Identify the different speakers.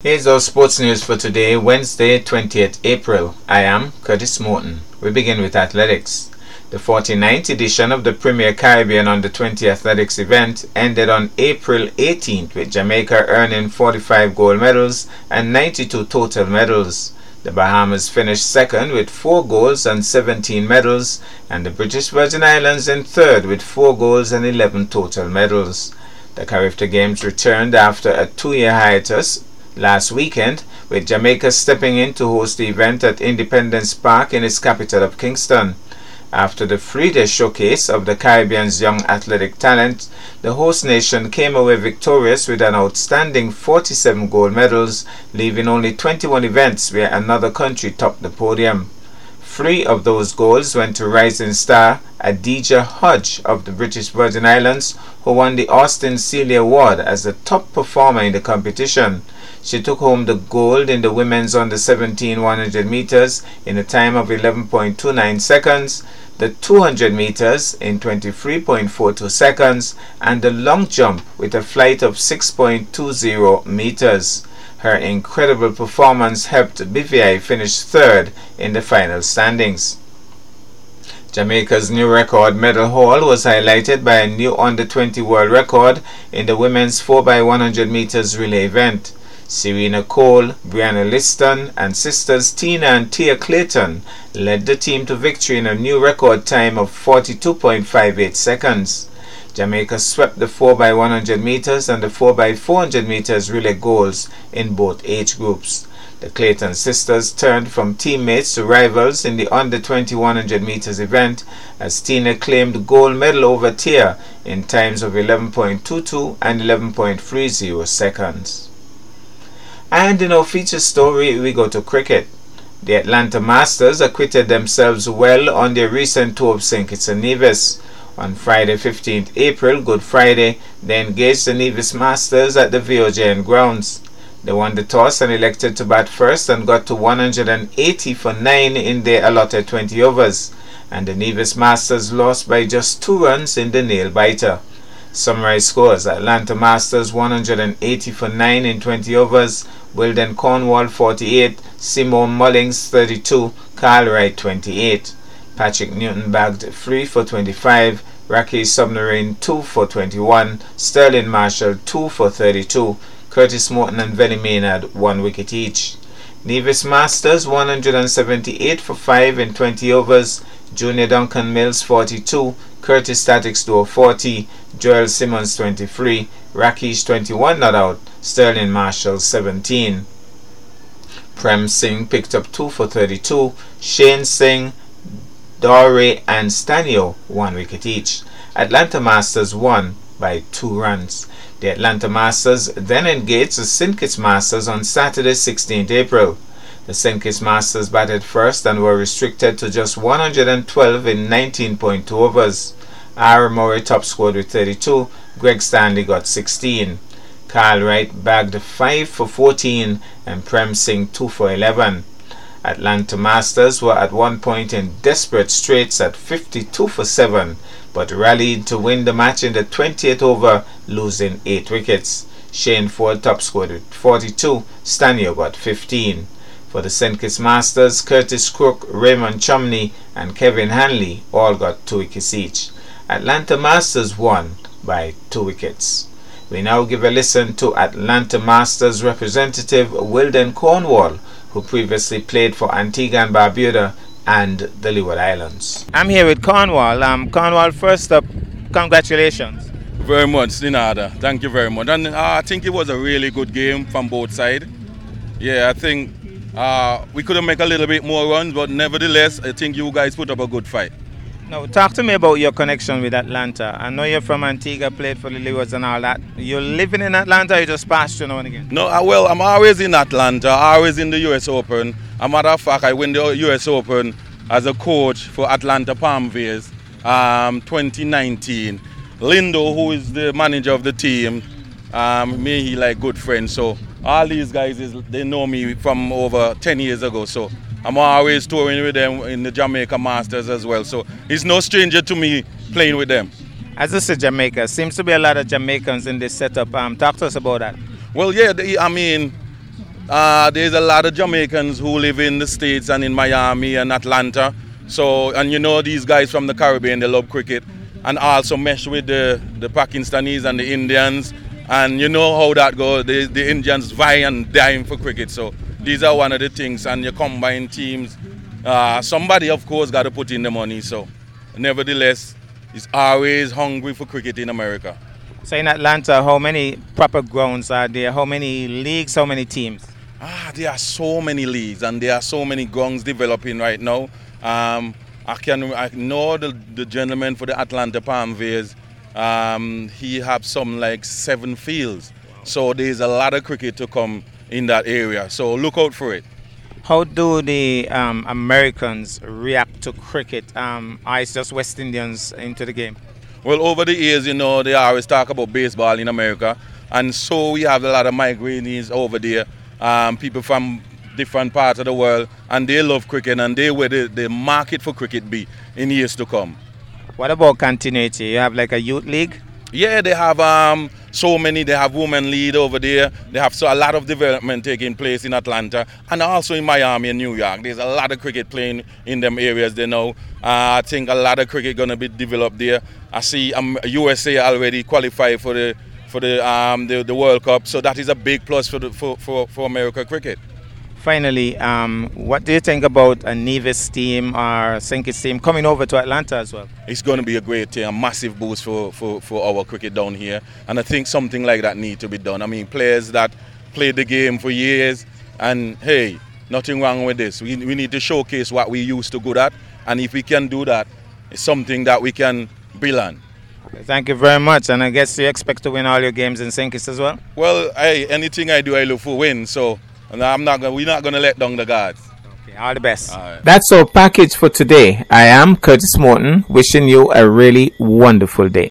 Speaker 1: Here's our sports news for today, Wednesday, 20th April. I am Curtis Morton. We begin with athletics. The 49th edition of the Premier Caribbean Under 20 Athletics event ended on April 18th with Jamaica earning 45 gold medals and 92 total medals. The Bahamas finished second with 4 golds and 17 medals, and the British Virgin Islands in third with 4 golds and 11 total medals. The Carifta Games returned after a two year hiatus last weekend, with Jamaica stepping in to host the event at Independence Park in its capital of Kingston. After the three-day showcase of the Caribbean's young athletic talent, the host nation came away victorious with an outstanding 47 gold medals, leaving only 21 events where another country topped the podium. Three of those goals went to rising star Adaejah Hodge of the British Virgin Islands, who won the Austin Sealy Award as the top performer in the competition. She took home the gold in the women's under 17 100 meters in a time of 11.29 seconds, the 200 meters in 23.42 seconds, and the long jump with a flight of 6.20 meters. Her incredible performance helped BVI finish third in the final standings. Jamaica's new record medal haul was highlighted by a new under 20 world record in the women's 4x100 meters relay event. Serena Cole, Brianna Lyston, and sisters Tina and Tia Clayton led the team to victory in a new record time of 42.58 seconds. Jamaica swept the 4x100 meters and the 4x400 meters relay goals in both age groups. The Clayton sisters turned from teammates to rivals in the under 20 100 meters event as Tina claimed gold medal over Tia in times of 11.22 and 11.30 seconds. And in our feature story, we go to cricket. The Atlanta Masters acquitted themselves well on their recent tour of St. Kitts and Nevis. On Friday, 15th April, Good Friday, they engaged the Nevis Masters at the VOJN grounds. They won the toss and elected to bat first and got to 180 for 9 in their allotted 20 overs. And the Nevis Masters lost by just 2 runs in the nail biter. Summary scores Atlanta Masters 180 for 9 in 20 overs, Wilden Cornwall 48, Simone Mullings 32, Carl Wright 28. Patrick Newton bagged 3 for 25, Rocky Submarine 2 for 21, Sterling Marshall 2 for 32, Curtis Morton and Venny Maynard 1 wicket each. Nevis Masters 178 for 5 in 20 overs, Junior Duncan Mills 42, Curtis Statics Duo 40, Joel Simmons 23, Rakesh 21 not out, Sterling Marshall 17. Prem Singh picked up 2 for 32, Shane Singh, Dore and Stanio 1 wicket each. Atlanta Masters won by 2 runs. The Atlanta Masters then engaged the St. Kitts Masters on Saturday 16th April. The St. Kitts Masters batted first and were restricted to just 112 in 19.2 overs. Aaron Murray top scored with 32, Greg Stanley got 16. Carl Wright bagged 5 for 14 and Prem Singh 2 for 11. Atlanta Masters were at one point in desperate straits at 52 for 7 but rallied to win the match in the 20th over, losing 8 wickets. Shane Ford top scored with 42, Stanley got 15. For the St. Kitts Masters, Curtis Crook, Raymond Chumney, and Kevin Hanley all got two wickets each. Atlanta Masters won by two wickets. We now give a listen to Atlanta Masters representative Wilden Cornwall, who previously played for Antigua and Barbuda and the Leeward Islands. I'm here with Cornwall. Um, Cornwall, first up, congratulations.
Speaker 2: Very much, Dinada. Thank you very much. And uh, I think it was a really good game from both sides. Yeah, I think uh, we could have made a little bit more runs, but nevertheless, I think you guys put up a good fight.
Speaker 1: Now, talk to me about your connection with Atlanta. I know you're from Antigua, played for the Leewards and all that. You're living in Atlanta, you just passed through now and again?
Speaker 2: No, uh, well, I'm always in Atlanta, always in the US Open. A matter of fact, I win the US Open as a coach for Atlanta Palmveers um, 2019. Lindo, who is the manager of the team, um, me, he like good friends. So all these guys is they know me from over 10 years ago so i'm always touring with them in the jamaica masters as well so it's no stranger to me playing with them
Speaker 1: as I said, Jamaica seems to be a lot of Jamaicans in this setup. Um, talk to us about that.
Speaker 2: Well, yeah, I mean, uh, there's a lot of Jamaicans who live in the States and in Miami and Atlanta. So, and you know these guys from the Caribbean, they love cricket. And also mesh with the, the Pakistanis and the Indians. And you know how that goes. The, the Indians vie and dying for cricket. So these are one of the things. And you combine teams. Uh, somebody, of course, got to put in the money. So nevertheless, is always hungry for cricket in America.
Speaker 1: So in Atlanta, how many proper grounds are there? How many leagues? How many teams?
Speaker 2: Ah, there are so many leagues and there are so many grounds developing right now. Um, I can I know the, the gentleman for the Atlanta Palm Veers. Um, he have some like seven fields. So there's a lot of cricket to come in that area. So look out for it.
Speaker 1: How do the um, Americans react to cricket? Um, it's just West Indians into the game.
Speaker 2: Well, over the years, you know, they always talk about baseball in America, and so we have a lot of migraines over there. Um, people from different parts of the world, and they love cricket, and they where the, the market for cricket be in years to come.
Speaker 1: What about continuity? You have like a youth league?
Speaker 2: Yeah, they have um, so many. They have women lead over there. They have so a lot of development taking place in Atlanta and also in Miami and New York. There's a lot of cricket playing in them areas. They know. Uh, I think a lot of cricket gonna be developed there. I see um, USA already qualified for the for the, um, the the World Cup, so that is a big plus for the, for, for, for America cricket
Speaker 1: finally, um, what do you think about a Nevis team or St. Kitts team coming over to Atlanta as well?
Speaker 2: It's going to be a great team, a massive boost for, for, for our cricket down here. And I think something like that needs to be done. I mean, players that played the game for years, and hey, nothing wrong with this. We, we need to showcase what we used to good at. And if we can do that, it's something that we can build on.
Speaker 1: Thank you very much. And I guess you expect to win all your games in St. Kitts as well?
Speaker 2: Well, hey, anything I do, I look for win. So and I'm not gonna, we're not going to let down the guards.
Speaker 1: Okay, all the best. All right. That's our package for today. I am Curtis Morton, wishing you a really wonderful day.